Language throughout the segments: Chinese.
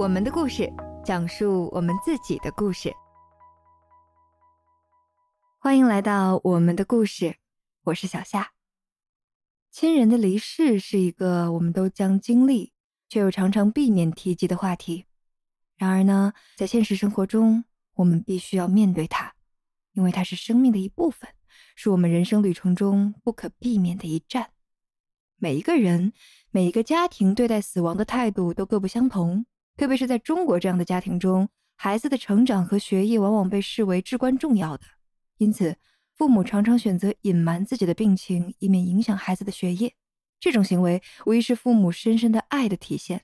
我们的故事，讲述我们自己的故事。欢迎来到我们的故事，我是小夏。亲人的离世是一个我们都将经历，却又常常避免提及的话题。然而呢，在现实生活中，我们必须要面对它，因为它是生命的一部分，是我们人生旅程中不可避免的一站。每一个人、每一个家庭对待死亡的态度都各不相同。特别是在中国这样的家庭中，孩子的成长和学业往往被视为至关重要的，因此父母常常选择隐瞒自己的病情，以免影响孩子的学业。这种行为无疑是父母深深的爱的体现。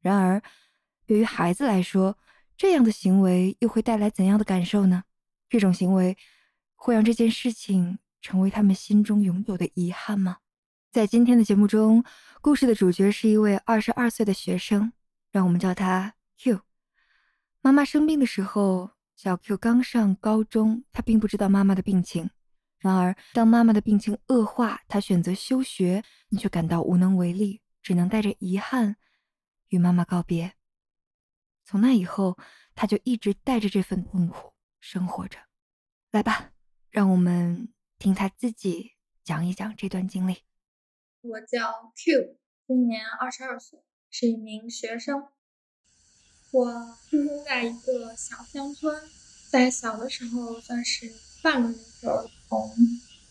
然而，对于孩子来说，这样的行为又会带来怎样的感受呢？这种行为会让这件事情成为他们心中永久的遗憾吗？在今天的节目中，故事的主角是一位二十二岁的学生。让我们叫他 Q。妈妈生病的时候，小 Q 刚上高中，他并不知道妈妈的病情。然而，当妈妈的病情恶化，他选择休学，你却感到无能为力，只能带着遗憾与妈妈告别。从那以后，他就一直带着这份痛苦生活着。来吧，让我们听他自己讲一讲这段经历。我叫 Q，今年二十二岁。是一名学生，我出生在一个小乡村，在小的时候算是半个人口儿童，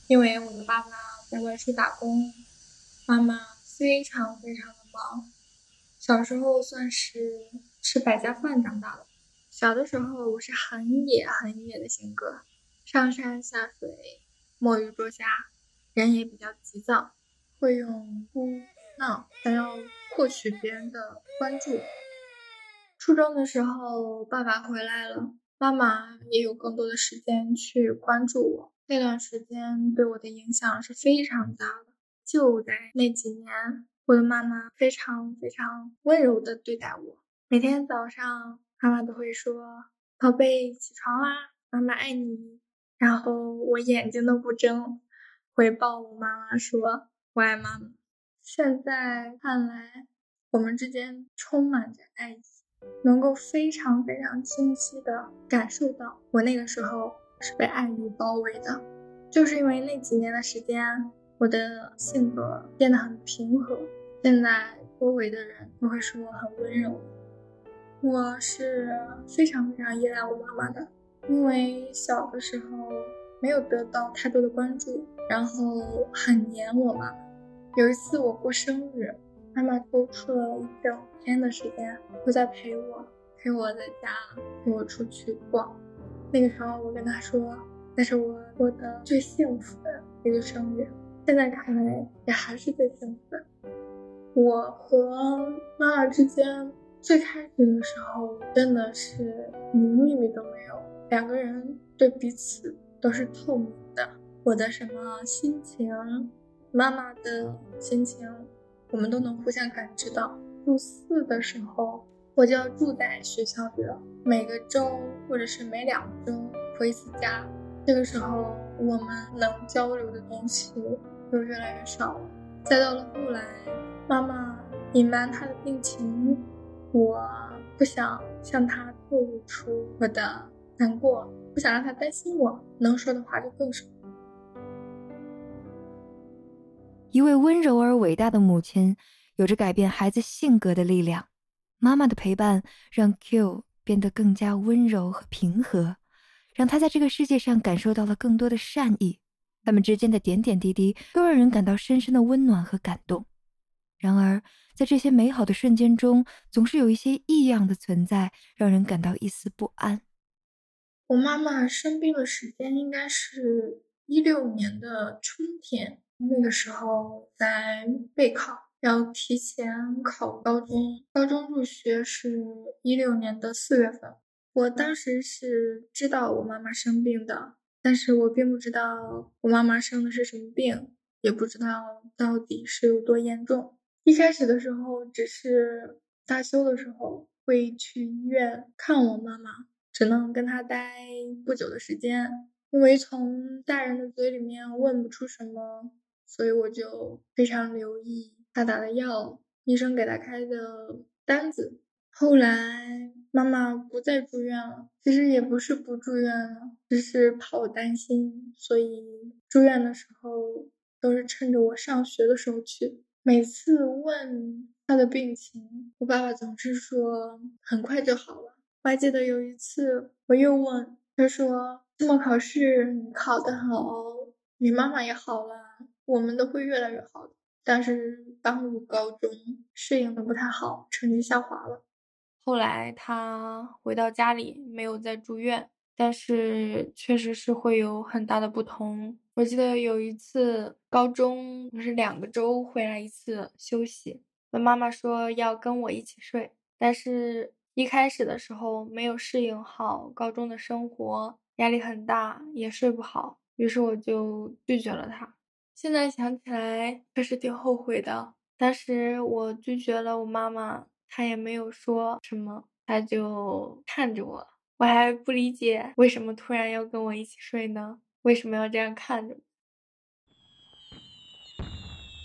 因为我的爸爸在外出打工，妈妈非常非常的忙，小时候算是吃百家饭长大的。小的时候我是很野很野的性格，上山下水，摸鱼捉虾，人也比较急躁，会用哭闹还要。获取别人的关注。初中的时候，爸爸回来了，妈妈也有更多的时间去关注我。那段时间对我的影响是非常大的。就在那几年，我的妈妈非常非常温柔的对待我。每天早上，妈妈都会说：“宝贝，起床啦，妈妈爱你。”然后我眼睛都不睁，回报我妈妈说：“我爱妈妈。”现在看来，我们之间充满着爱意，能够非常非常清晰的感受到，我那个时候是被爱意包围的。就是因为那几年的时间，我的性格变得很平和，现在周围的人都会说我很温柔。我是非常非常依赖我妈妈的，因为小的时候没有得到太多的关注，然后很黏我妈妈。有一次我过生日，妈妈抽出了一整天的时间都在陪我，陪我在家，陪我出去逛。那个时候我跟她说，那是我过的最幸福的一个生日。现在看来也还是最幸福的。我和妈妈之间最开始的时候真的是一个秘密都没有，两个人对彼此都是透明的。我的什么心情？妈妈的心情，我们都能互相感知到。入四的时候，我就要住在学校里了。每个周或者是每两周回一次家。这个时候，我们能交流的东西就越来越少了。再到了后来，妈妈隐瞒她的病情，我不想向她透露出我的难过，不想让她担心我，能说的话就更少。一位温柔而伟大的母亲，有着改变孩子性格的力量。妈妈的陪伴让 Q 变得更加温柔和平和，让他在这个世界上感受到了更多的善意。他们之间的点点滴滴都让人感到深深的温暖和感动。然而，在这些美好的瞬间中，总是有一些异样的存在，让人感到一丝不安。我妈妈生病的时间应该是一六年的春天。那个时候在备考，要提前考高中。高中入学是一六年的四月份。我当时是知道我妈妈生病的，但是我并不知道我妈妈生的是什么病，也不知道到底是有多严重。一开始的时候，只是大休的时候会去医院看我妈妈，只能跟她待不久的时间，因为从大人的嘴里面问不出什么。所以我就非常留意他打的药，医生给他开的单子，后来妈妈不再住院了，其实也不是不住院了，只是怕我担心，所以住院的时候都是趁着我上学的时候去。每次问他的病情，我爸爸总是说很快就好了。我还记得有一次我又问，他说期末考试考得好，你妈妈也好了，我们都会越来越好的。但是刚入高中，适应的不太好，成绩下滑了。后来他回到家里，没有再住院，但是确实是会有很大的不同。我记得有一次高中，不是两个周回来一次休息，我妈妈说要跟我一起睡，但是一开始的时候没有适应好高中的生活，压力很大，也睡不好，于是我就拒绝了他。现在想起来确实挺后悔的，当时我拒绝了我妈妈，她也没有说什么，她就看着我，我还不理解为什么突然要跟我一起睡呢？为什么要这样看着？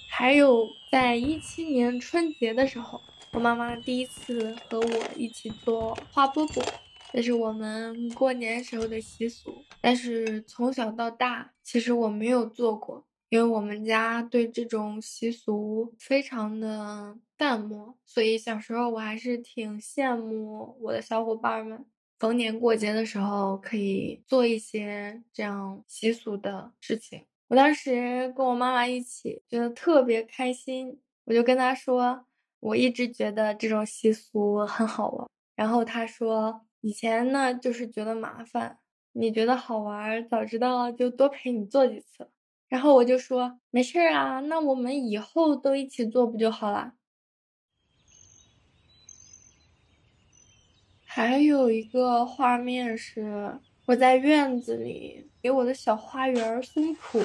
还有在一七年春节的时候，我妈妈第一次和我一起做花饽饽，这是我们过年时候的习俗，但是从小到大，其实我没有做过。因为我们家对这种习俗非常的淡漠，所以小时候我还是挺羡慕我的小伙伴们，逢年过节的时候可以做一些这样习俗的事情。我当时跟我妈妈一起，觉得特别开心，我就跟她说，我一直觉得这种习俗很好玩。然后她说，以前呢就是觉得麻烦，你觉得好玩，早知道就多陪你做几次。然后我就说没事儿啊，那我们以后都一起做不就好了？还有一个画面是我在院子里给我的小花园松土，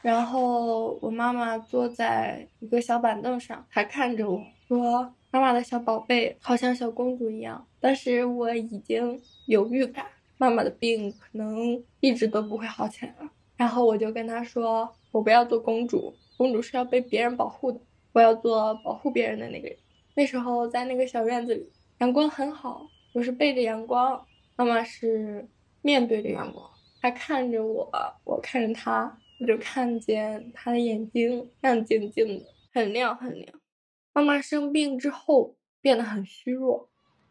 然后我妈妈坐在一个小板凳上，还看着我说：“妈妈的小宝贝，好像小公主一样。”当时我已经有预感，妈妈的病可能一直都不会好起来了。然后我就跟他说：“我不要做公主，公主是要被别人保护的，我要做保护别人的那个人。”那时候在那个小院子里，阳光很好，我是背着阳光，妈妈是面对着阳光，她看着我，我看着她，我就看见她的眼睛亮晶晶的，很亮很亮。妈妈生病之后变得很虚弱，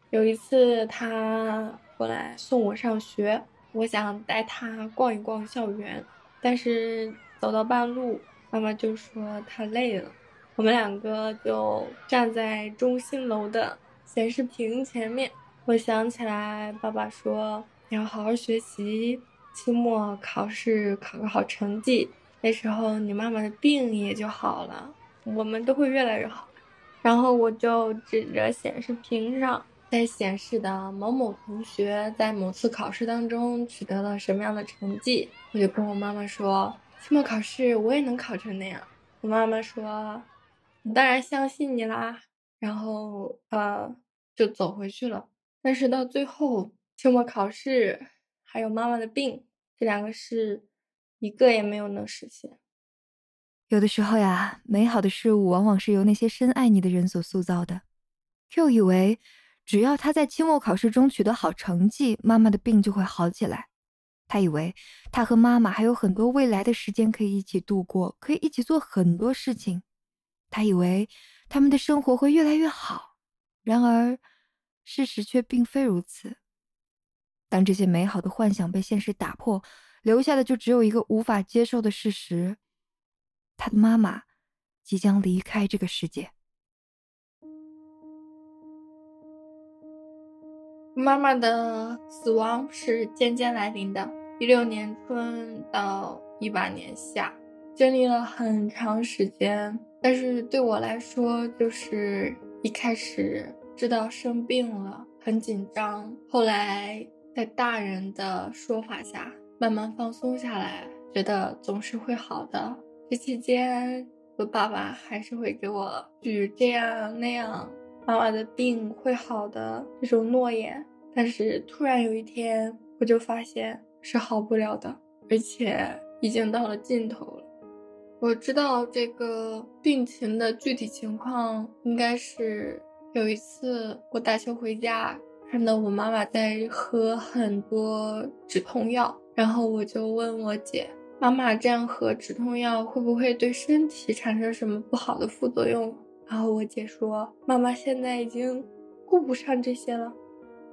有一次她过来送我上学，我想带她逛一逛校园。但是走到半路，妈妈就说她累了，我们两个就站在中心楼的显示屏前面。我想起来，爸爸说你要好好学习，期末考试考个好成绩，那时候你妈妈的病也就好了，我们都会越来越好。然后我就指着显示屏上。在显示的某某同学在某次考试当中取得了什么样的成绩，我就跟我妈妈说，期末考试我也能考成那样。我妈妈说，当然相信你啦。然后呃就走回去了。但是到最后，期末考试还有妈妈的病这两个事，一个也没有能实现。有的时候呀，美好的事物往往是由那些深爱你的人所塑造的。Q 以为。只要他在期末考试中取得好成绩，妈妈的病就会好起来。他以为他和妈妈还有很多未来的时间可以一起度过，可以一起做很多事情。他以为他们的生活会越来越好。然而，事实却并非如此。当这些美好的幻想被现实打破，留下的就只有一个无法接受的事实：他的妈妈即将离开这个世界。妈妈的死亡是渐渐来临的，一六年春到一八年夏，经历了很长时间。但是对我来说，就是一开始知道生病了，很紧张，后来在大人的说法下慢慢放松下来，觉得总是会好的。这期间，我爸爸还是会给我举这样那样。妈妈的病会好的这种诺言，但是突然有一天，我就发现是好不了的，而且已经到了尽头了。我知道这个病情的具体情况应该是有一次我打球回家，看到我妈妈在喝很多止痛药，然后我就问我姐：“妈妈这样喝止痛药会不会对身体产生什么不好的副作用？”然后我姐说：“妈妈现在已经顾不上这些了。”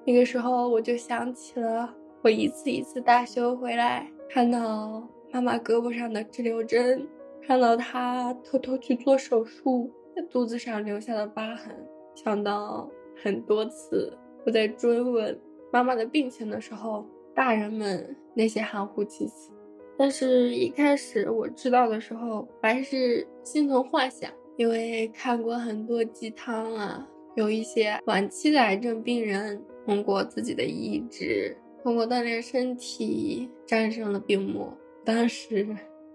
那个时候我就想起了我一次一次大修回来，看到妈妈胳膊上的滞留针，看到她偷偷去做手术，在肚子上留下的疤痕，想到很多次我在追问妈妈的病情的时候，大人们那些含糊其辞。但是，一开始我知道的时候，还是心存幻想，因为看过很多鸡汤啊，有一些晚期的癌症病人。通过自己的意志，通过锻炼身体，战胜了病魔。当时，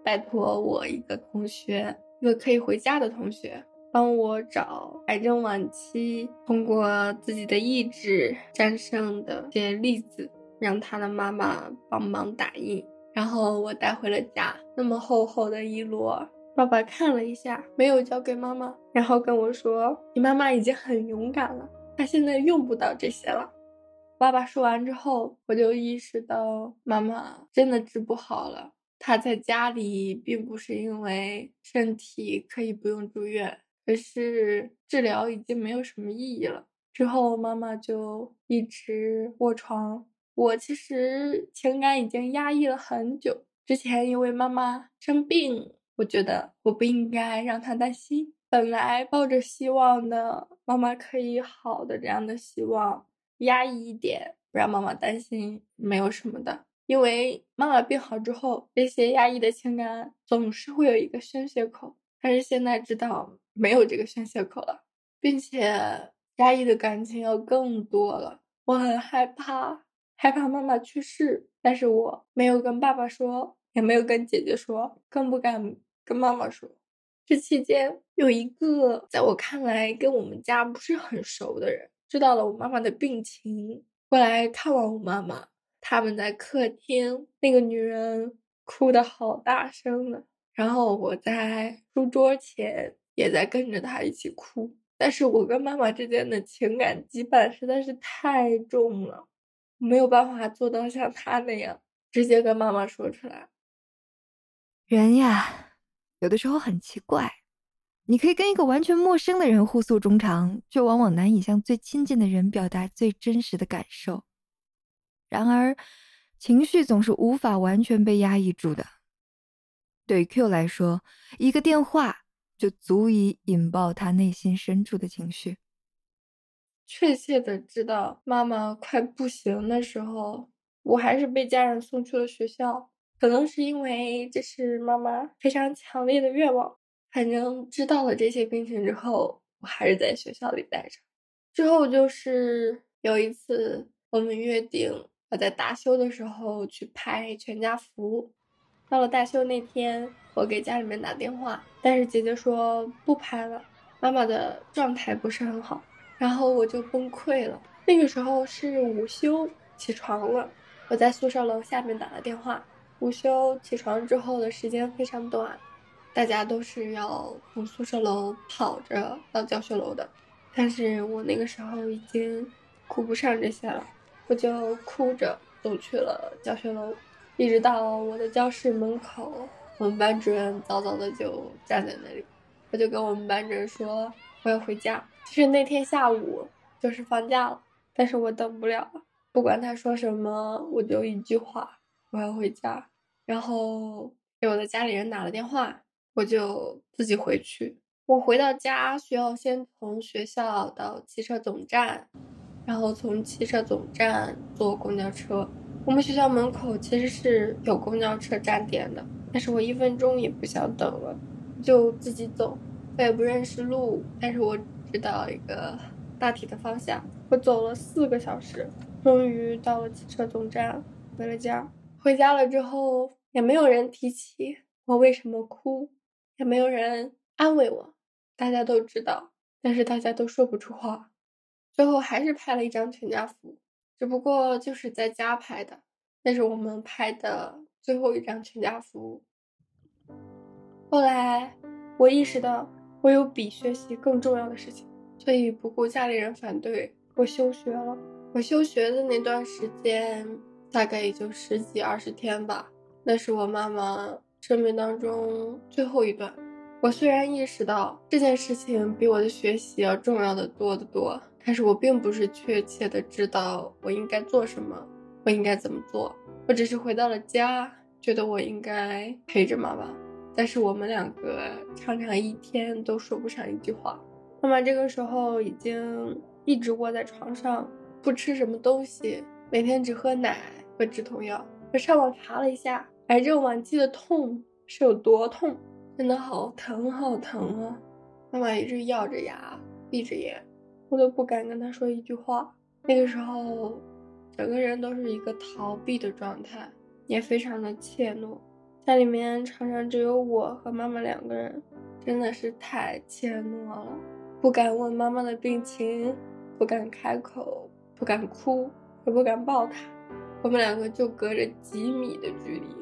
拜托我一个同学，一个可以回家的同学，帮我找癌症晚期通过自己的意志战胜的一些例子，让他的妈妈帮忙打印。然后我带回了家，那么厚厚的一摞。爸爸看了一下，没有交给妈妈，然后跟我说：“你妈妈已经很勇敢了，她现在用不到这些了。”爸爸说完之后，我就意识到妈妈真的治不好了。她在家里并不是因为身体可以不用住院，而是治疗已经没有什么意义了。之后妈妈就一直卧床。我其实情感已经压抑了很久。之前因为妈妈生病，我觉得我不应该让她担心。本来抱着希望的妈妈可以好的这样的希望。压抑一点，不让妈妈担心，没有什么的。因为妈妈病好之后，这些压抑的情感总是会有一个宣泄口。但是现在知道没有这个宣泄口了，并且压抑的感情要更多了。我很害怕，害怕妈妈去世，但是我没有跟爸爸说，也没有跟姐姐说，更不敢跟妈妈说。这期间有一个在我看来跟我们家不是很熟的人。知道了我妈妈的病情，过来看望我妈妈。他们在客厅，那个女人哭得好大声的，然后我在书桌前也在跟着她一起哭。但是我跟妈妈之间的情感羁绊实在是太重了，没有办法做到像她那样直接跟妈妈说出来。人呀，有的时候很奇怪。你可以跟一个完全陌生的人互诉衷肠，却往往难以向最亲近的人表达最真实的感受。然而，情绪总是无法完全被压抑住的。对 Q 来说，一个电话就足以引爆他内心深处的情绪。确切的知道妈妈快不行的时候，我还是被家人送去了学校。可能是因为这是妈妈非常强烈的愿望。反正知道了这些病情之后，我还是在学校里待着。之后就是有一次，我们约定我在大修的时候去拍全家福。到了大修那天，我给家里面打电话，但是姐姐说不拍了，妈妈的状态不是很好，然后我就崩溃了。那个时候是午休，起床了，我在宿舍楼下面打了电话。午休起床之后的时间非常短。大家都是要从宿舍楼跑着到教学楼的，但是我那个时候已经顾不上这些了，我就哭着走去了教学楼，一直到我的教室门口，我们班主任早早的就站在那里，我就跟我们班主任说我要回家。其实那天下午就是放假了，但是我等不了了，不管他说什么，我就一句话，我要回家。然后给我的家里人打了电话。我就自己回去。我回到家需要先从学校到汽车总站，然后从汽车总站坐公交车。我们学校门口其实是有公交车站点的，但是我一分钟也不想等了，就自己走。我也不认识路，但是我知道一个大体的方向。我走了四个小时，终于到了汽车总站，回了家。回家了之后，也没有人提起我为什么哭。也没有人安慰我，大家都知道，但是大家都说不出话。最后还是拍了一张全家福，只不过就是在家拍的，那是我们拍的最后一张全家福。后来我意识到，我有比学习更重要的事情，所以不顾家里人反对，我休学了。我休学的那段时间，大概也就十几二十天吧。那是我妈妈生命当中最后一段。我虽然意识到这件事情比我的学习要重要的多得多，但是我并不是确切的知道我应该做什么，我应该怎么做。我只是回到了家，觉得我应该陪着妈妈。但是我们两个常常一天都说不上一句话。妈妈这个时候已经一直窝在床上，不吃什么东西，每天只喝奶和止痛药。我上网查了一下，癌症晚期的痛是有多痛。真的好疼，好疼啊！妈妈一直咬着牙，闭着眼，我都不敢跟她说一句话。那个时候，整个人都是一个逃避的状态，也非常的怯懦。家里面常常只有我和妈妈两个人，真的是太怯懦了，不敢问妈妈的病情，不敢开口，不敢哭，也不敢抱她。我们两个就隔着几米的距离，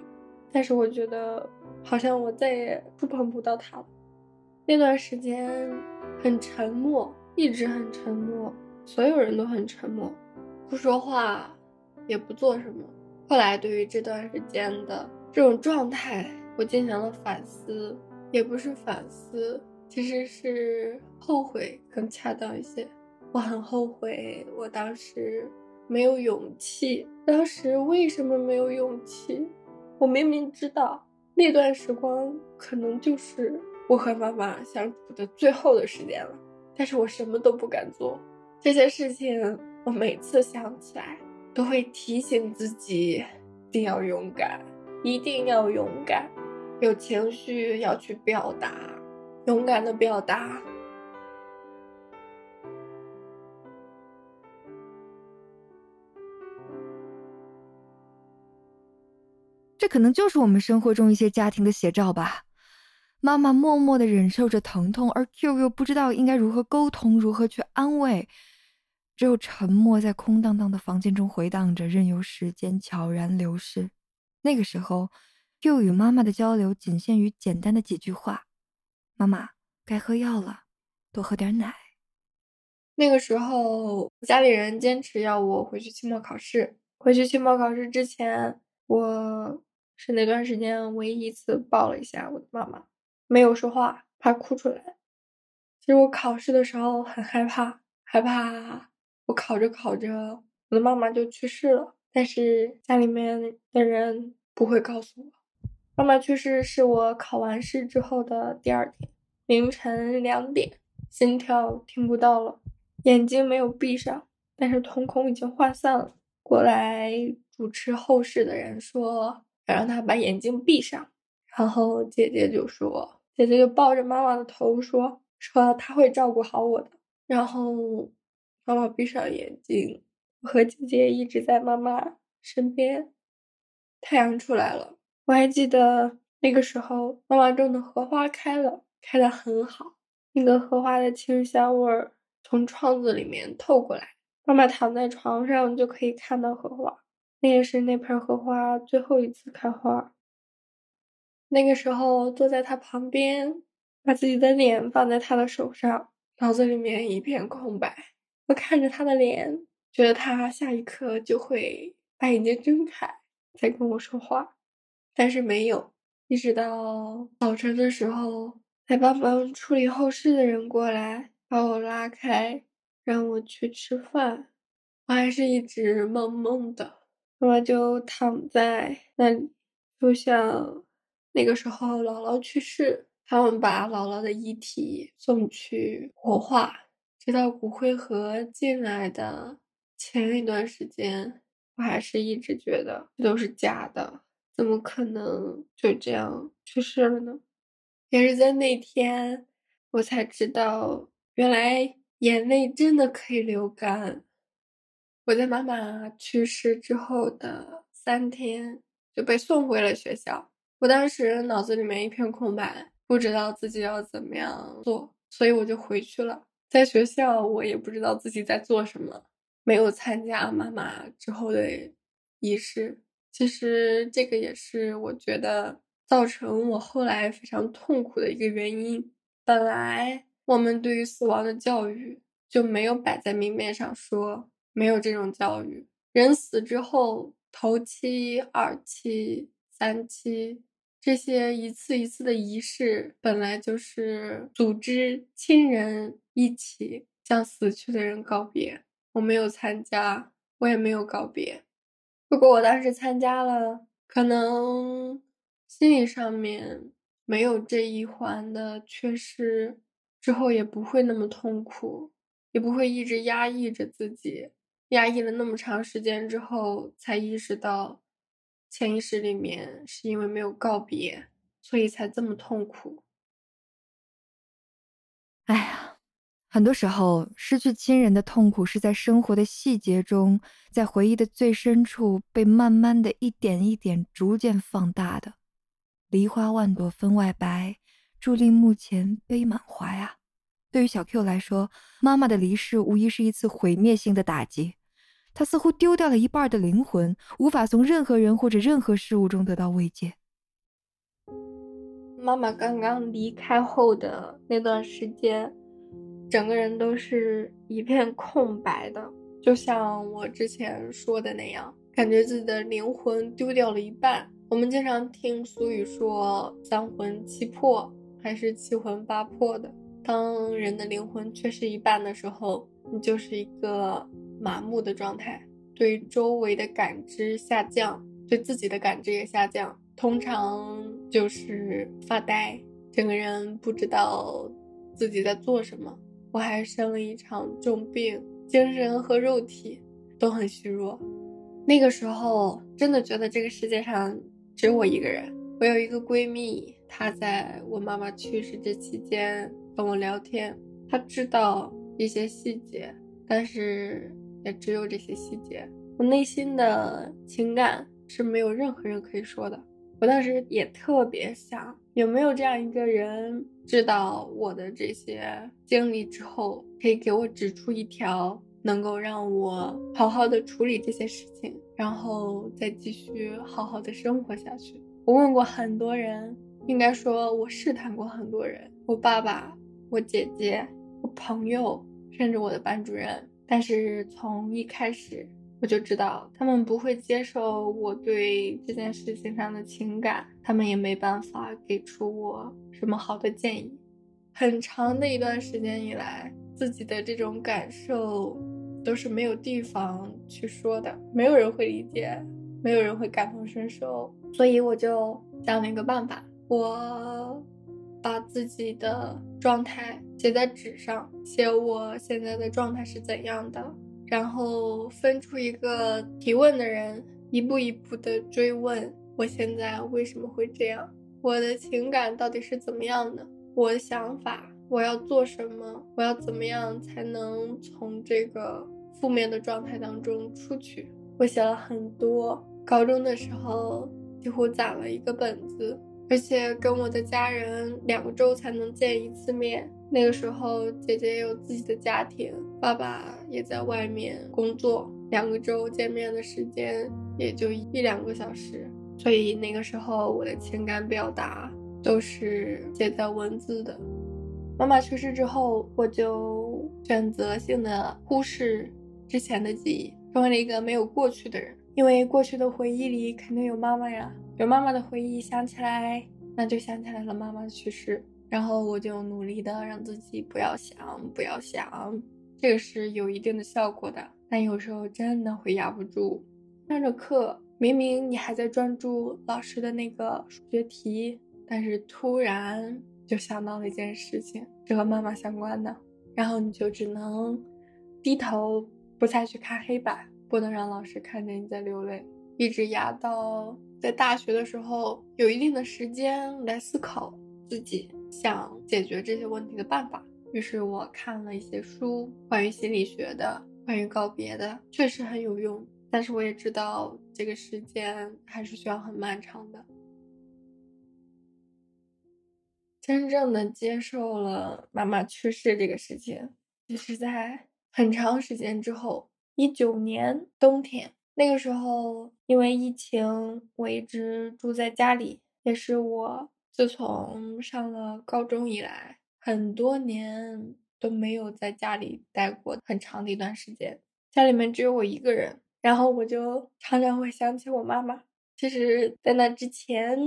但是我觉得。好像我再也触碰不到他了。那段时间很沉默，一直很沉默，所有人都很沉默，不说话，也不做什么。后来对于这段时间的这种状态，我进行了反思，也不是反思，其实是后悔更恰当一些。我很后悔，我当时没有勇气。当时为什么没有勇气？我明明知道。那段时光可能就是我和妈妈相处的最后的时间了，但是我什么都不敢做。这些事情我每次想起来都会提醒自己，一定要勇敢，一定要勇敢，有情绪要去表达，勇敢的表达。这可能就是我们生活中一些家庭的写照吧。妈妈默默的忍受着疼痛，而 Q 又不知道应该如何沟通，如何去安慰，只有沉默在空荡荡的房间中回荡着，任由时间悄然流逝。那个时候，Q 与妈妈的交流仅限于简单的几句话：“妈妈，该喝药了，多喝点奶。”那个时候，家里人坚持要我回去期末考试。回去期末考试之前，我。是那段时间唯一一次抱了一下我的妈妈，没有说话，怕哭出来。其实我考试的时候很害怕，害怕我考着考着我的妈妈就去世了。但是家里面的人不会告诉我，妈妈去世是我考完试之后的第二天凌晨两点，心跳听不到了，眼睛没有闭上，但是瞳孔已经涣散了。过来主持后事的人说。要让他把眼睛闭上，然后姐姐就说：“姐姐就抱着妈妈的头说，说他会照顾好我的。”然后妈妈闭上眼睛，我和姐姐一直在妈妈身边。太阳出来了，我还记得那个时候，妈妈种的荷花开了，开的很好，那个荷花的清香味儿从窗子里面透过来，妈妈躺在床上就可以看到荷花。那也是那盆荷花最后一次开花。那个时候坐在他旁边，把自己的脸放在他的手上，脑子里面一片空白。我看着他的脸，觉得他下一刻就会把眼睛睁开，再跟我说话，但是没有。一直到早晨的时候，才帮忙处理后事的人过来把我拉开，让我去吃饭。我还是一直懵懵的。妈妈就躺在那里，就像那个时候姥姥去世，他们把姥姥的遗体送去火化，直到骨灰盒进来的前一段时间，我还是一直觉得这都是假的，怎么可能就这样去世了呢？也是在那天，我才知道，原来眼泪真的可以流干。我在妈妈去世之后的三天就被送回了学校。我当时脑子里面一片空白，不知道自己要怎么样做，所以我就回去了。在学校，我也不知道自己在做什么，没有参加妈妈之后的仪式。其实这个也是我觉得造成我后来非常痛苦的一个原因。本来我们对于死亡的教育就没有摆在明面上说，没有这种教育。人死之后，头七、二七、三七这些一次一次的仪式，本来就是组织亲人一起向死去的人告别。我没有参加，我也没有告别。如果我当时参加了，可能心理上面没有这一环的缺失，之后也不会那么痛苦，也不会一直压抑着自己。压抑了那么长时间之后，才意识到潜意识里面是因为没有告别，所以才这么痛苦。哎呀，很多时候失去亲人的痛苦是在生活的细节中，在回忆的最深处被慢慢的一点一点逐渐放大的。梨花万朵分外白，伫立木前悲满怀啊。对于小 Q 来说，妈妈的离世无疑是一次毁灭性的打击。他似乎丢掉了一半的灵魂，无法从任何人或者任何事物中得到慰藉。妈妈刚刚离开后的那段时间，整个人都是一片空白的，就像我之前说的那样，感觉自己的灵魂丢掉了一半。我们经常听俗语说“三魂七魄”还是“七魂八魄”的。当人的灵魂缺失一半的时候，你就是一个麻木的状态，对周围的感知下降，对自己的感知也下降，通常就是发呆，整个人不知道自己在做什么。我还生了一场重病，精神和肉体都很虚弱。那个时候，真的觉得这个世界上只有我一个人。我有一个闺蜜，她在我妈妈去世这期间。跟我聊天，他知道一些细节，但是也只有这些细节。我内心的情感是没有任何人可以说的。我当时也特别想，有没有这样一个人，知道我的这些经历之后，可以给我指出一条能够让我好好的处理这些事情，然后再继续好好的生活下去。我问过很多人，应该说我试探过很多人，我爸爸。我姐姐、我朋友，甚至我的班主任，但是从一开始我就知道，他们不会接受我对这件事情上的情感，他们也没办法给出我什么好的建议。很长的一段时间以来，自己的这种感受都是没有地方去说的，没有人会理解，没有人会感同身受，所以我就想了一个办法，我。把自己的状态写在纸上，写我现在的状态是怎样的，然后分出一个提问的人，一步一步的追问我现在为什么会这样，我的情感到底是怎么样的，我的想法，我要做什么，我要怎么样才能从这个负面的状态当中出去？我写了很多，高中的时候几乎攒了一个本子。而且跟我的家人两个周才能见一次面。那个时候，姐姐也有自己的家庭，爸爸也在外面工作，两个周见面的时间也就一两个小时。所以那个时候，我的情感表达都是写在文字的。妈妈去世之后，我就选择性的忽视之前的记忆，成为了一个没有过去的人。因为过去的回忆里肯定有妈妈呀。有妈妈的回忆，想起来那就想起来了妈妈的去世，然后我就努力的让自己不要想，不要想，这个是有一定的效果的，但有时候真的会压不住。上着课，明明你还在专注老师的那个数学题，但是突然就想到了一件事情，是和妈妈相关的，然后你就只能低头不再去看黑板，不能让老师看见你在流泪，一直压到。在大学的时候，有一定的时间来思考自己想解决这些问题的办法。于是我看了一些书，关于心理学的，关于告别的，确实很有用。但是我也知道，这个时间还是需要很漫长的。真正的接受了妈妈去世这个事情，也是在很长时间之后，一九年冬天。那个时候，因为疫情，我一直住在家里，也是我自从上了高中以来，很多年都没有在家里待过很长的一段时间，家里面只有我一个人，然后我就常常会想起我妈妈。其实，在那之前，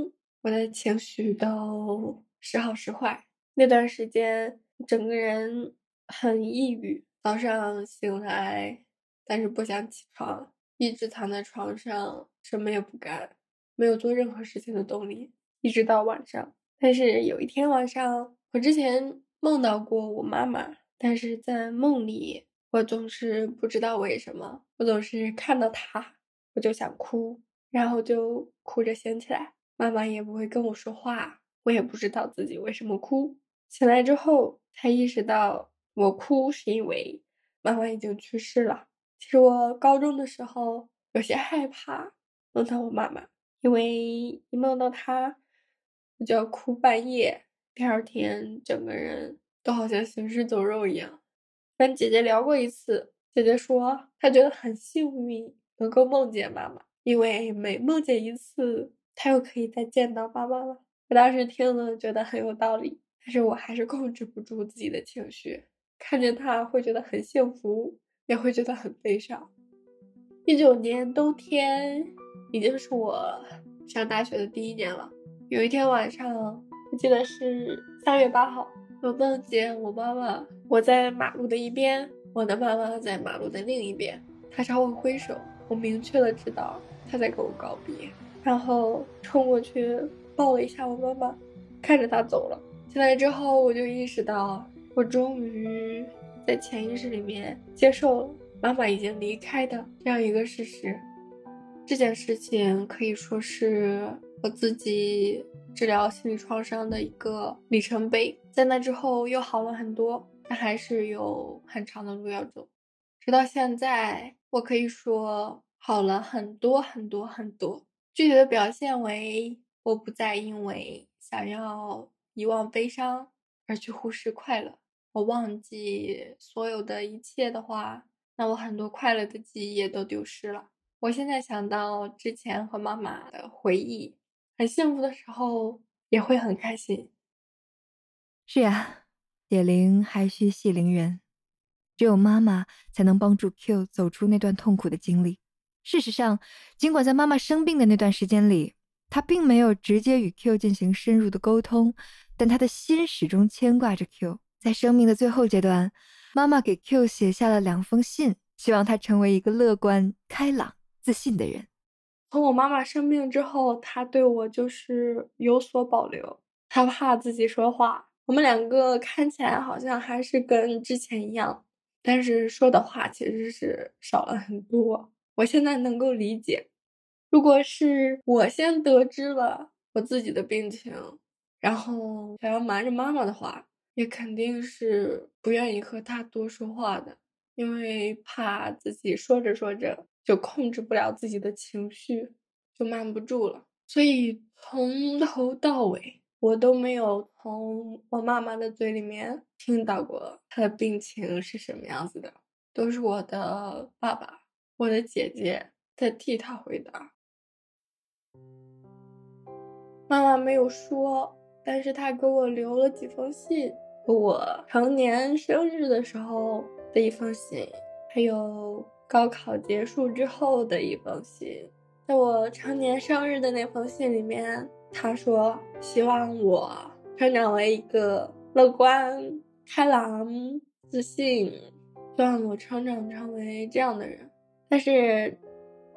我的情绪都时好时坏。那段时间，整个人很抑郁，早上醒来，但是不想起床，一直躺在床上，什么也不干，没有做任何事情的动力，一直到晚上。但是有一天晚上，我之前梦到过我妈妈，但是在梦里，我总是不知道为什么，我总是看到她，我就想哭。然后就哭着醒起来，妈妈也不会跟我说话，我也不知道自己为什么哭。醒来之后才意识到，我哭是因为妈妈已经去世了。其实我高中的时候有些害怕梦到我妈妈，因为一梦到她，我就要哭半夜，第二天整个人都好像行尸走肉一样。跟姐姐聊过一次，姐姐说她觉得很幸运能够梦见妈妈。因为每梦见一次，她又可以再见到妈妈了。我当时听了觉得很有道理，但是我还是控制不住自己的情绪，看见她会觉得很幸福，也会觉得很悲伤。一九年冬天，已经是我上大学的第一年了。有一天晚上，我记得是三月八号，我梦见我妈妈，我在马路的一边，我的妈妈在马路的另一边，她朝我挥手，我明确的知道。她在跟我告别，然后冲过去抱了一下我妈妈，看着她走了。进来之后，我就意识到，我终于在潜意识里面接受妈妈已经离开的这样一个事实。这件事情可以说是我自己治疗心理创伤的一个里程碑。在那之后又好了很多，但还是有很长的路要走。直到现在，我可以说。好了很多很多很多，具体的表现为我不再因为想要遗忘悲伤而去忽视快乐。我忘记所有的一切的话，那我很多快乐的记忆也都丢失了。我现在想到之前和妈妈的回忆，很幸福的时候也会很开心。是呀，解铃还需系铃人，只有妈妈才能帮助 Q 走出那段痛苦的经历。事实上，尽管在妈妈生病的那段时间里，他并没有直接与 Q 进行深入的沟通，但他的心始终牵挂着 Q。在生命的最后阶段，妈妈给 Q 写下了两封信，希望他成为一个乐观、开朗、自信的人。从我妈妈生病之后，她对我就是有所保留，她怕自己说话。我们两个看起来好像还是跟之前一样，但是说的话其实是少了很多。我现在能够理解，如果是我先得知了我自己的病情，然后想要瞒着妈妈的话，也肯定是不愿意和他多说话的，因为怕自己说着说着就控制不了自己的情绪，就瞒不住了。所以从头到尾，我都没有从我妈妈的嘴里面听到过她的病情是什么样子的，都是我的爸爸。我的姐姐在替他回答。妈妈没有说，但是她给我留了几封信，我成年生日的时候的一封信，还有高考结束之后的一封信。在我成年生日的那封信里面，他说希望我成长为一个乐观、开朗、自信，希望我成长成为这样的人。但是，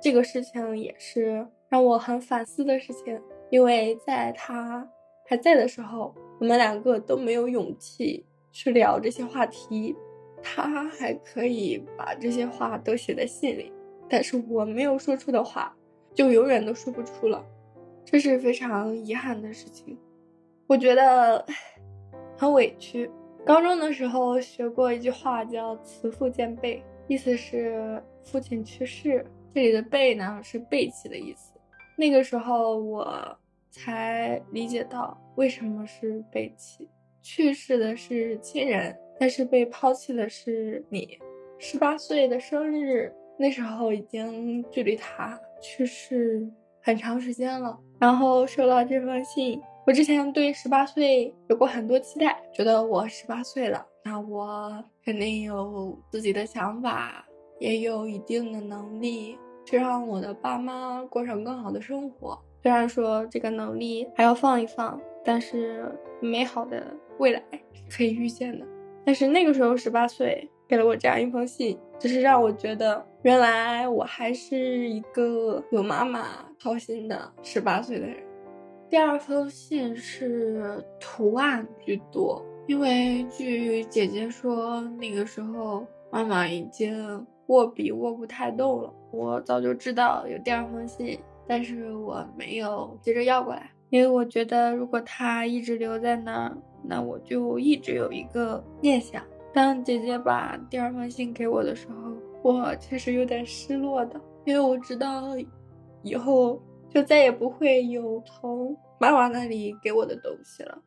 这个事情也是让我很反思的事情，因为在他还在的时候，我们两个都没有勇气去聊这些话题。他还可以把这些话都写在信里，但是我没有说出的话，就永远都说不出了，这是非常遗憾的事情。我觉得很委屈。高中的时候学过一句话，叫“慈父见背”。意思是父亲去世，这里的背呢是背弃的意思。那个时候我才理解到为什么是背弃，去世的是亲人，但是被抛弃的是你。十八岁的生日，那时候已经距离他去世很长时间了。然后收到这封信，我之前对十八岁有过很多期待，觉得我十八岁了，那我肯定有自己的想法，也有一定的能力，去让我的爸妈过上更好的生活。虽然说这个能力还要放一放，但是美好的未来可以预见的。但是那个时候十八岁，给了我这样一封信，就是让我觉得，原来我还是一个有妈妈操心的十八岁的人。第二封信是图案居多，因为据姐姐说，那个时候妈妈已经握笔握不太动了。我早就知道有第二封信。但是我没有急着要过来，因为我觉得如果他一直留在那儿，那我就一直有一个念想。当姐姐把第二封信给我的时候，我其实有点失落的，因为我知道以后就再也不会有从妈妈那里给我的东西了。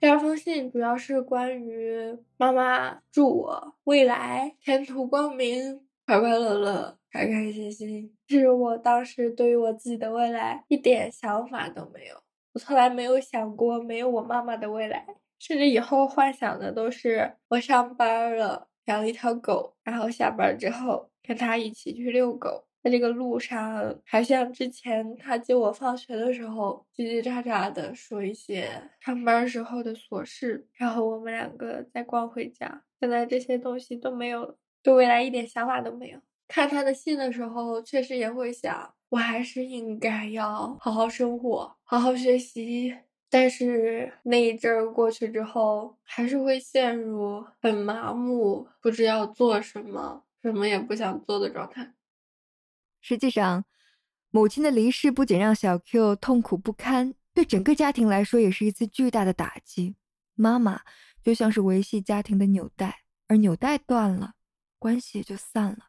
第二封信主要是关于妈妈祝我未来前途光明。快快乐乐，开开心心，是我当时对于我自己的未来一点想法都没有。我从来没有想过没有我妈妈的未来，甚至以后幻想的都是我上班了，养了一条狗，然后下班之后跟他一起去遛狗，在这个路上还像之前他接我放学的时候叽叽喳喳的说一些上班时候的琐事，然后我们两个再逛回家。现在这些东西都没有了。对未来一点想法都没有。看他的信的时候，确实也会想，我还是应该要好好生活，好好学习。但是那一阵儿过去之后，还是会陷入很麻木，不知要做什么，什么也不想做的状态。实际上，母亲的离世不仅让小 Q 痛苦不堪，对整个家庭来说也是一次巨大的打击。妈妈就像是维系家庭的纽带，而纽带断了。关系也就散了。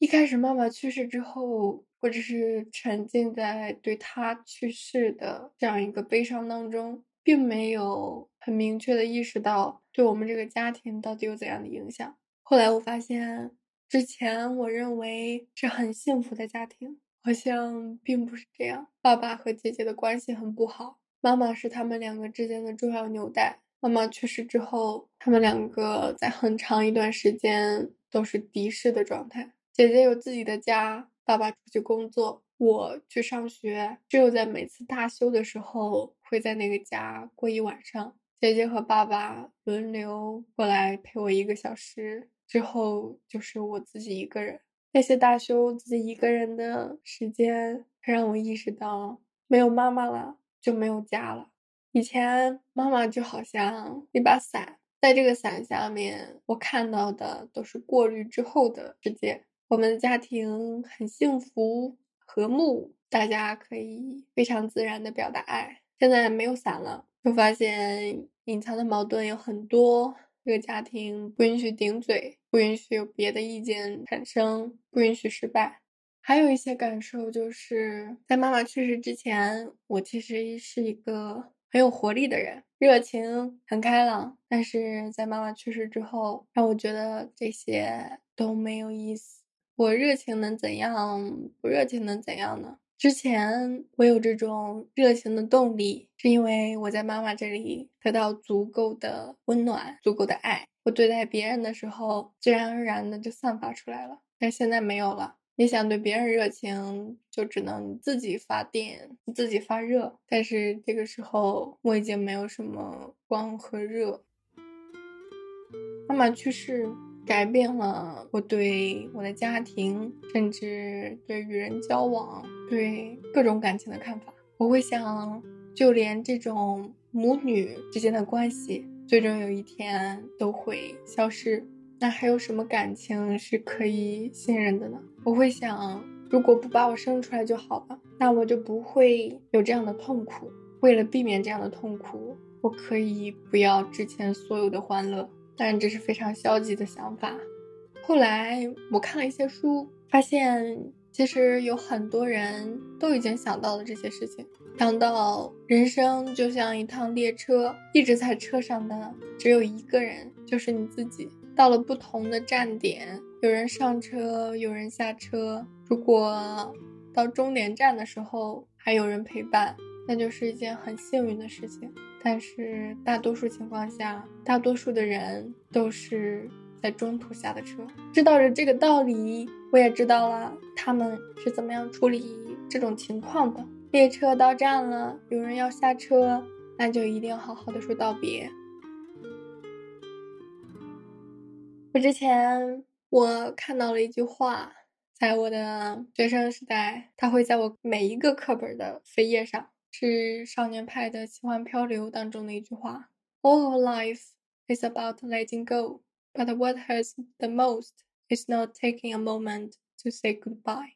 一开始妈妈去世之后，我只是沉浸在对她去世的这样一个悲伤当中，并没有很明确的意识到对我们这个家庭到底有怎样的影响。后来我发现，之前我认为是很幸福的家庭，好像并不是这样。爸爸和姐姐的关系很不好，妈妈是他们两个之间的重要纽带。妈妈去世之后，他们两个在很长一段时间都是敌视的状态。姐姐有自己的家，爸爸出去工作，我去上学，只有在每次大休的时候会在那个家过一晚上。姐姐和爸爸轮流过来陪我一个小时，之后就是我自己一个人。那些大休自己一个人的时间，让我意识到没有妈妈了就没有家了。以前妈妈就好像一把伞，在这个伞下面，我看到的都是过滤之后的世界。我们的家庭很幸福和睦，大家可以非常自然的表达爱。现在没有伞了，就发现隐藏的矛盾有很多。这个家庭不允许顶嘴，不允许有别的意见产生，不允许失败。还有一些感受就是在妈妈去世之前，我其实是一个。很有活力的人，热情很开朗，但是在妈妈去世之后，让我觉得这些都没有意思。我热情能怎样？不热情能怎样呢？之前我有这种热情的动力，是因为我在妈妈这里得到足够的温暖、足够的爱。我对待别人的时候，自然而然的就散发出来了。但现在没有了。你想对别人热情，就只能自己发电，自己发热。但是这个时候，我已经没有什么光和热。妈妈去世，改变了我对我的家庭，甚至对与人交往、对各种感情的看法。我会想，就连这种母女之间的关系，最终有一天都会消失。那还有什么感情是可以信任的呢？我会想，如果不把我生出来就好了，那我就不会有这样的痛苦。为了避免这样的痛苦，我可以不要之前所有的欢乐。当然，这是非常消极的想法。后来我看了一些书，发现其实有很多人都已经想到了这些事情，想到人生就像一趟列车，一直在车上的只有一个人，就是你自己。到了不同的站点，有人上车，有人下车。如果到终点站的时候还有人陪伴，那就是一件很幸运的事情。但是大多数情况下，大多数的人都是在中途下的车。知道了这个道理，我也知道了他们是怎么样处理这种情况的。列车到站了，有人要下车，那就一定要好好的说道别。我之前我看到了一句话，在我的学生时代，它会在我每一个课本的扉页上，是《少年派的奇幻漂流》当中的一句话：“All of life is about letting go, but what hurts the most is not taking a moment to say goodbye。”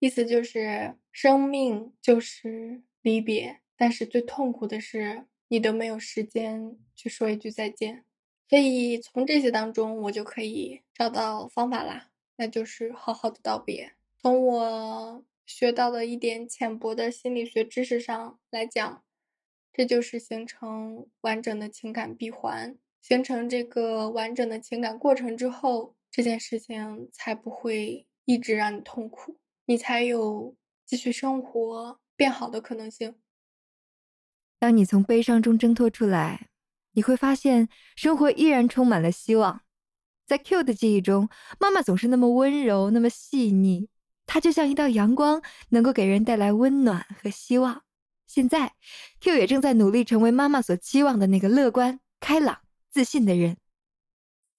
意思就是，生命就是离别，但是最痛苦的是，你都没有时间去说一句再见。所以从这些当中，我就可以找到方法啦，那就是好好的道别。从我学到的一点浅薄的心理学知识上来讲，这就是形成完整的情感闭环。形成这个完整的情感过程之后，这件事情才不会一直让你痛苦，你才有继续生活变好的可能性。当你从悲伤中挣脱出来。你会发现，生活依然充满了希望。在 Q 的记忆中，妈妈总是那么温柔，那么细腻，她就像一道阳光，能够给人带来温暖和希望。现在，Q 也正在努力成为妈妈所期望的那个乐观、开朗、自信的人。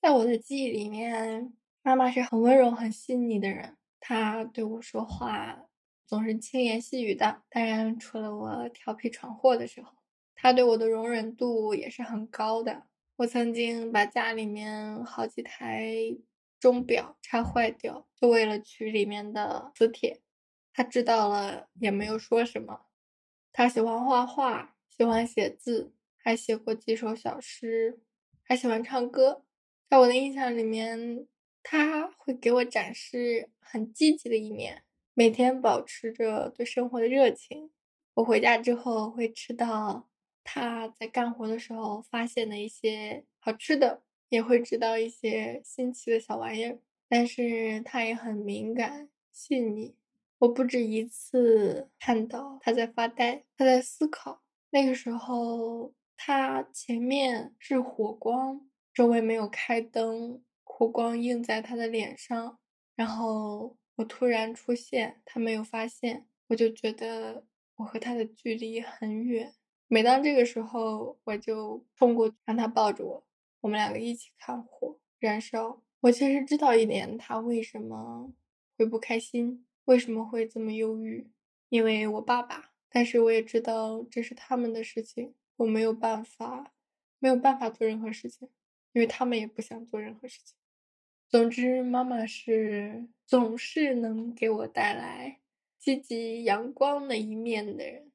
在我的记忆里面，妈妈是很温柔、很细腻的人。她对我说话总是轻言细语的，当然除了我调皮闯祸的时候。她对我的容忍度也是很高的。我曾经把家里面好几台钟表拆坏掉，就为了取里面的磁铁。他知道了也没有说什么。他喜欢画画，喜欢写字，还写过几首小诗，还喜欢唱歌。在我的印象里面，他会给我展示很积极的一面，每天保持着对生活的热情。我回家之后会吃到。他在干活的时候发现的一些好吃的，也会知道一些新奇的小玩意儿。但是他也很敏感细腻，我不止一次看到他在发呆，他在思考。那个时候，他前面是火光，周围没有开灯，火光映在他的脸上。然后我突然出现，他没有发现，我就觉得我和他的距离很远。每当这个时候，我就冲过去让他抱着我，我们两个一起看火燃烧。我其实知道一点，他为什么会不开心，为什么会这么忧郁，因为我爸爸。但是我也知道这是他们的事情，我没有办法，没有办法做任何事情，因为他们也不想做任何事情。总之，妈妈是总是能给我带来积极阳光的一面的人。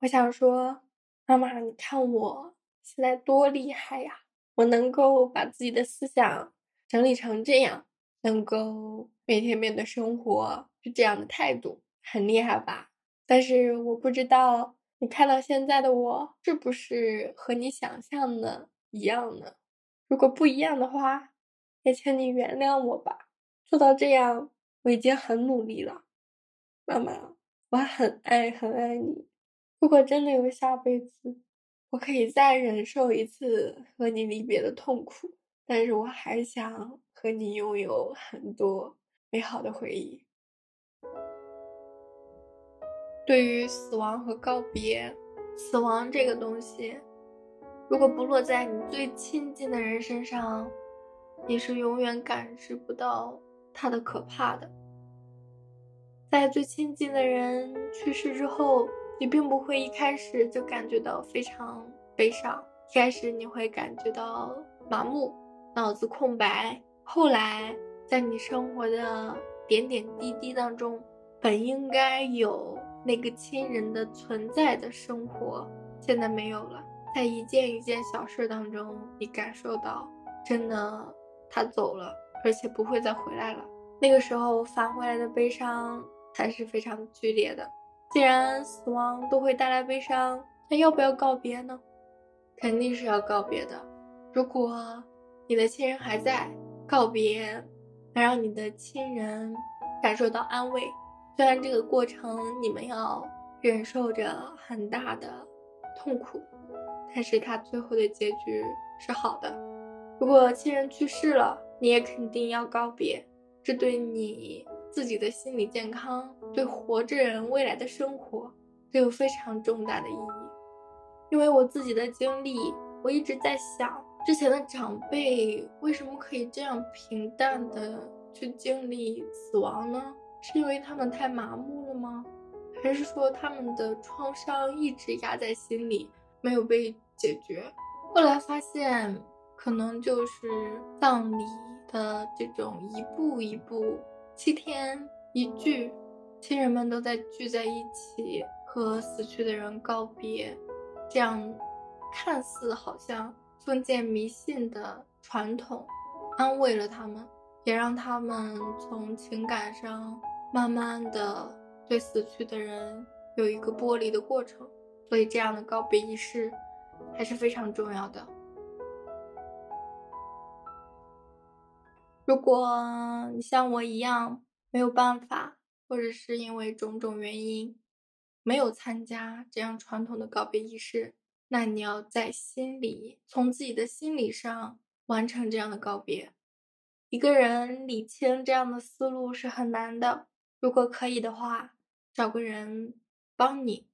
我想说，妈妈，你看我现在多厉害呀！我能够把自己的思想整理成这样，能够每天面对生活是这样的态度，很厉害吧？但是我不知道你看到现在的我是不是和你想象的一样呢？如果不一样的话，也请你原谅我吧。做到这样，我已经很努力了，妈妈，我很爱很爱你。如果真的有下辈子，我可以再忍受一次和你离别的痛苦，但是我还想和你拥有很多美好的回忆。对于死亡和告别，死亡这个东西，如果不落在你最亲近的人身上，你是永远感知不到它的可怕的。在最亲近的人去世之后。你并不会一开始就感觉到非常悲伤，一开始你会感觉到麻木、脑子空白。后来，在你生活的点点滴滴当中，本应该有那个亲人的存在的生活，现在没有了。在一件一件小事当中，你感受到，真的他走了，而且不会再回来了。那个时候返回来的悲伤才是非常剧烈的。既然死亡都会带来悲伤，那要不要告别呢？肯定是要告别的。如果你的亲人还在，告别能让你的亲人感受到安慰。虽然这个过程你们要忍受着很大的痛苦，但是他最后的结局是好的。如果亲人去世了，你也肯定要告别，这对你自己的心理健康，对活着人未来的生活都有非常重大的意义。因为我自己的经历，我一直在想，之前的长辈为什么可以这样平淡的去经历死亡呢？是因为他们太麻木了吗？还是说他们的创伤一直压在心里，没有被解决？后来发现，可能就是葬礼的这种一步一步，七天一聚，亲人们都在聚在一起，和死去的人告别，这样看似好像封建迷信的传统，安慰了他们，也让他们从情感上。慢慢的对死去的人有一个剥离的过程，所以这样的告别仪式还是非常重要的。如果你像我一样没有办法，或者是因为种种原因没有参加这样传统的告别仪式，那你要在心里从自己的心理上完成这样的告别。一个人理清这样的思路是很难的。如果可以的话，找个人帮你；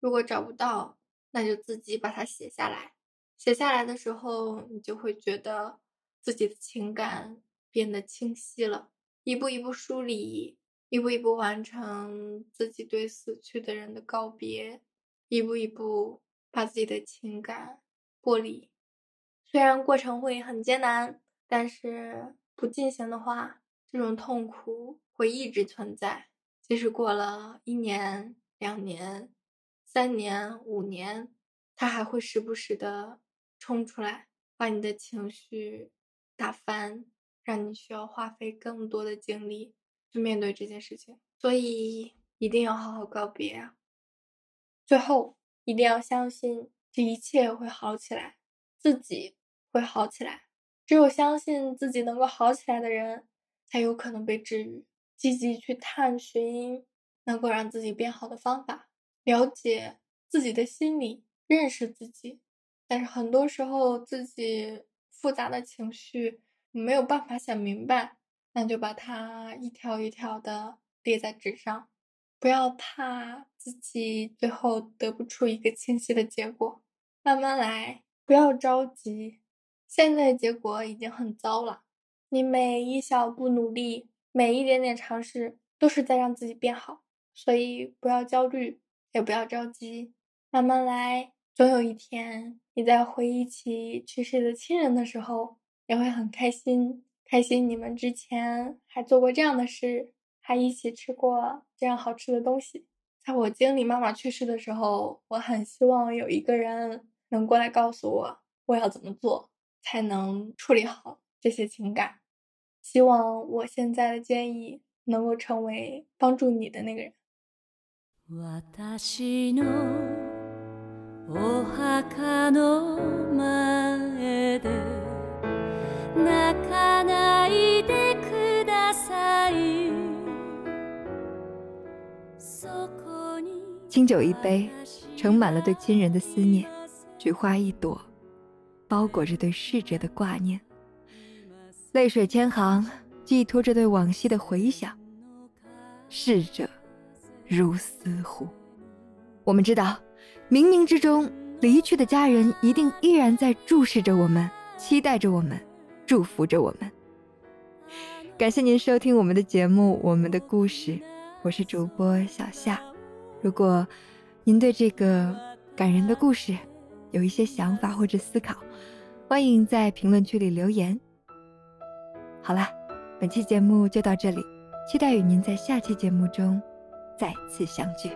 如果找不到，那就自己把它写下来。写下来的时候，你就会觉得自己的情感变得清晰了。一步一步梳理，一步一步完成自己对死去的人的告别，一步一步把自己的情感剥离。虽然过程会很艰难，但是不进行的话，这种痛苦。会一直存在，即使过了一年、两年、三年、五年，它还会时不时的冲出来，把你的情绪打翻，让你需要花费更多的精力去面对这件事情。所以一定要好好告别啊！最后一定要相信这一切会好起来，自己会好起来。只有相信自己能够好起来的人，才有可能被治愈。积极去探寻能够让自己变好的方法，了解自己的心理，认识自己。但是很多时候自己复杂的情绪没有办法想明白，那就把它一条一条的列在纸上，不要怕自己最后得不出一个清晰的结果，慢慢来，不要着急。现在结果已经很糟了，你每一小步努力。每一点点尝试都是在让自己变好，所以不要焦虑，也不要着急，慢慢来。总有一天，你在回忆起去世的亲人的时候，也会很开心。开心你们之前还做过这样的事，还一起吃过这样好吃的东西。在我经历妈妈去世的时候，我很希望有一个人能过来告诉我，我要怎么做才能处理好这些情感。希望我现在的建议能够成为帮助你的那个人。清酒一杯，盛满了对亲人的思念；菊花一朵，包裹着对逝者的挂念。泪水千行，寄托着对往昔的回想。逝者如斯乎？我们知道，冥冥之中，离去的家人一定依然在注视着我们，期待着我们，祝福着我们。感谢您收听我们的节目，我们的故事。我是主播小夏。如果您对这个感人的故事有一些想法或者思考，欢迎在评论区里留言。好了，本期节目就到这里，期待与您在下期节目中再次相聚。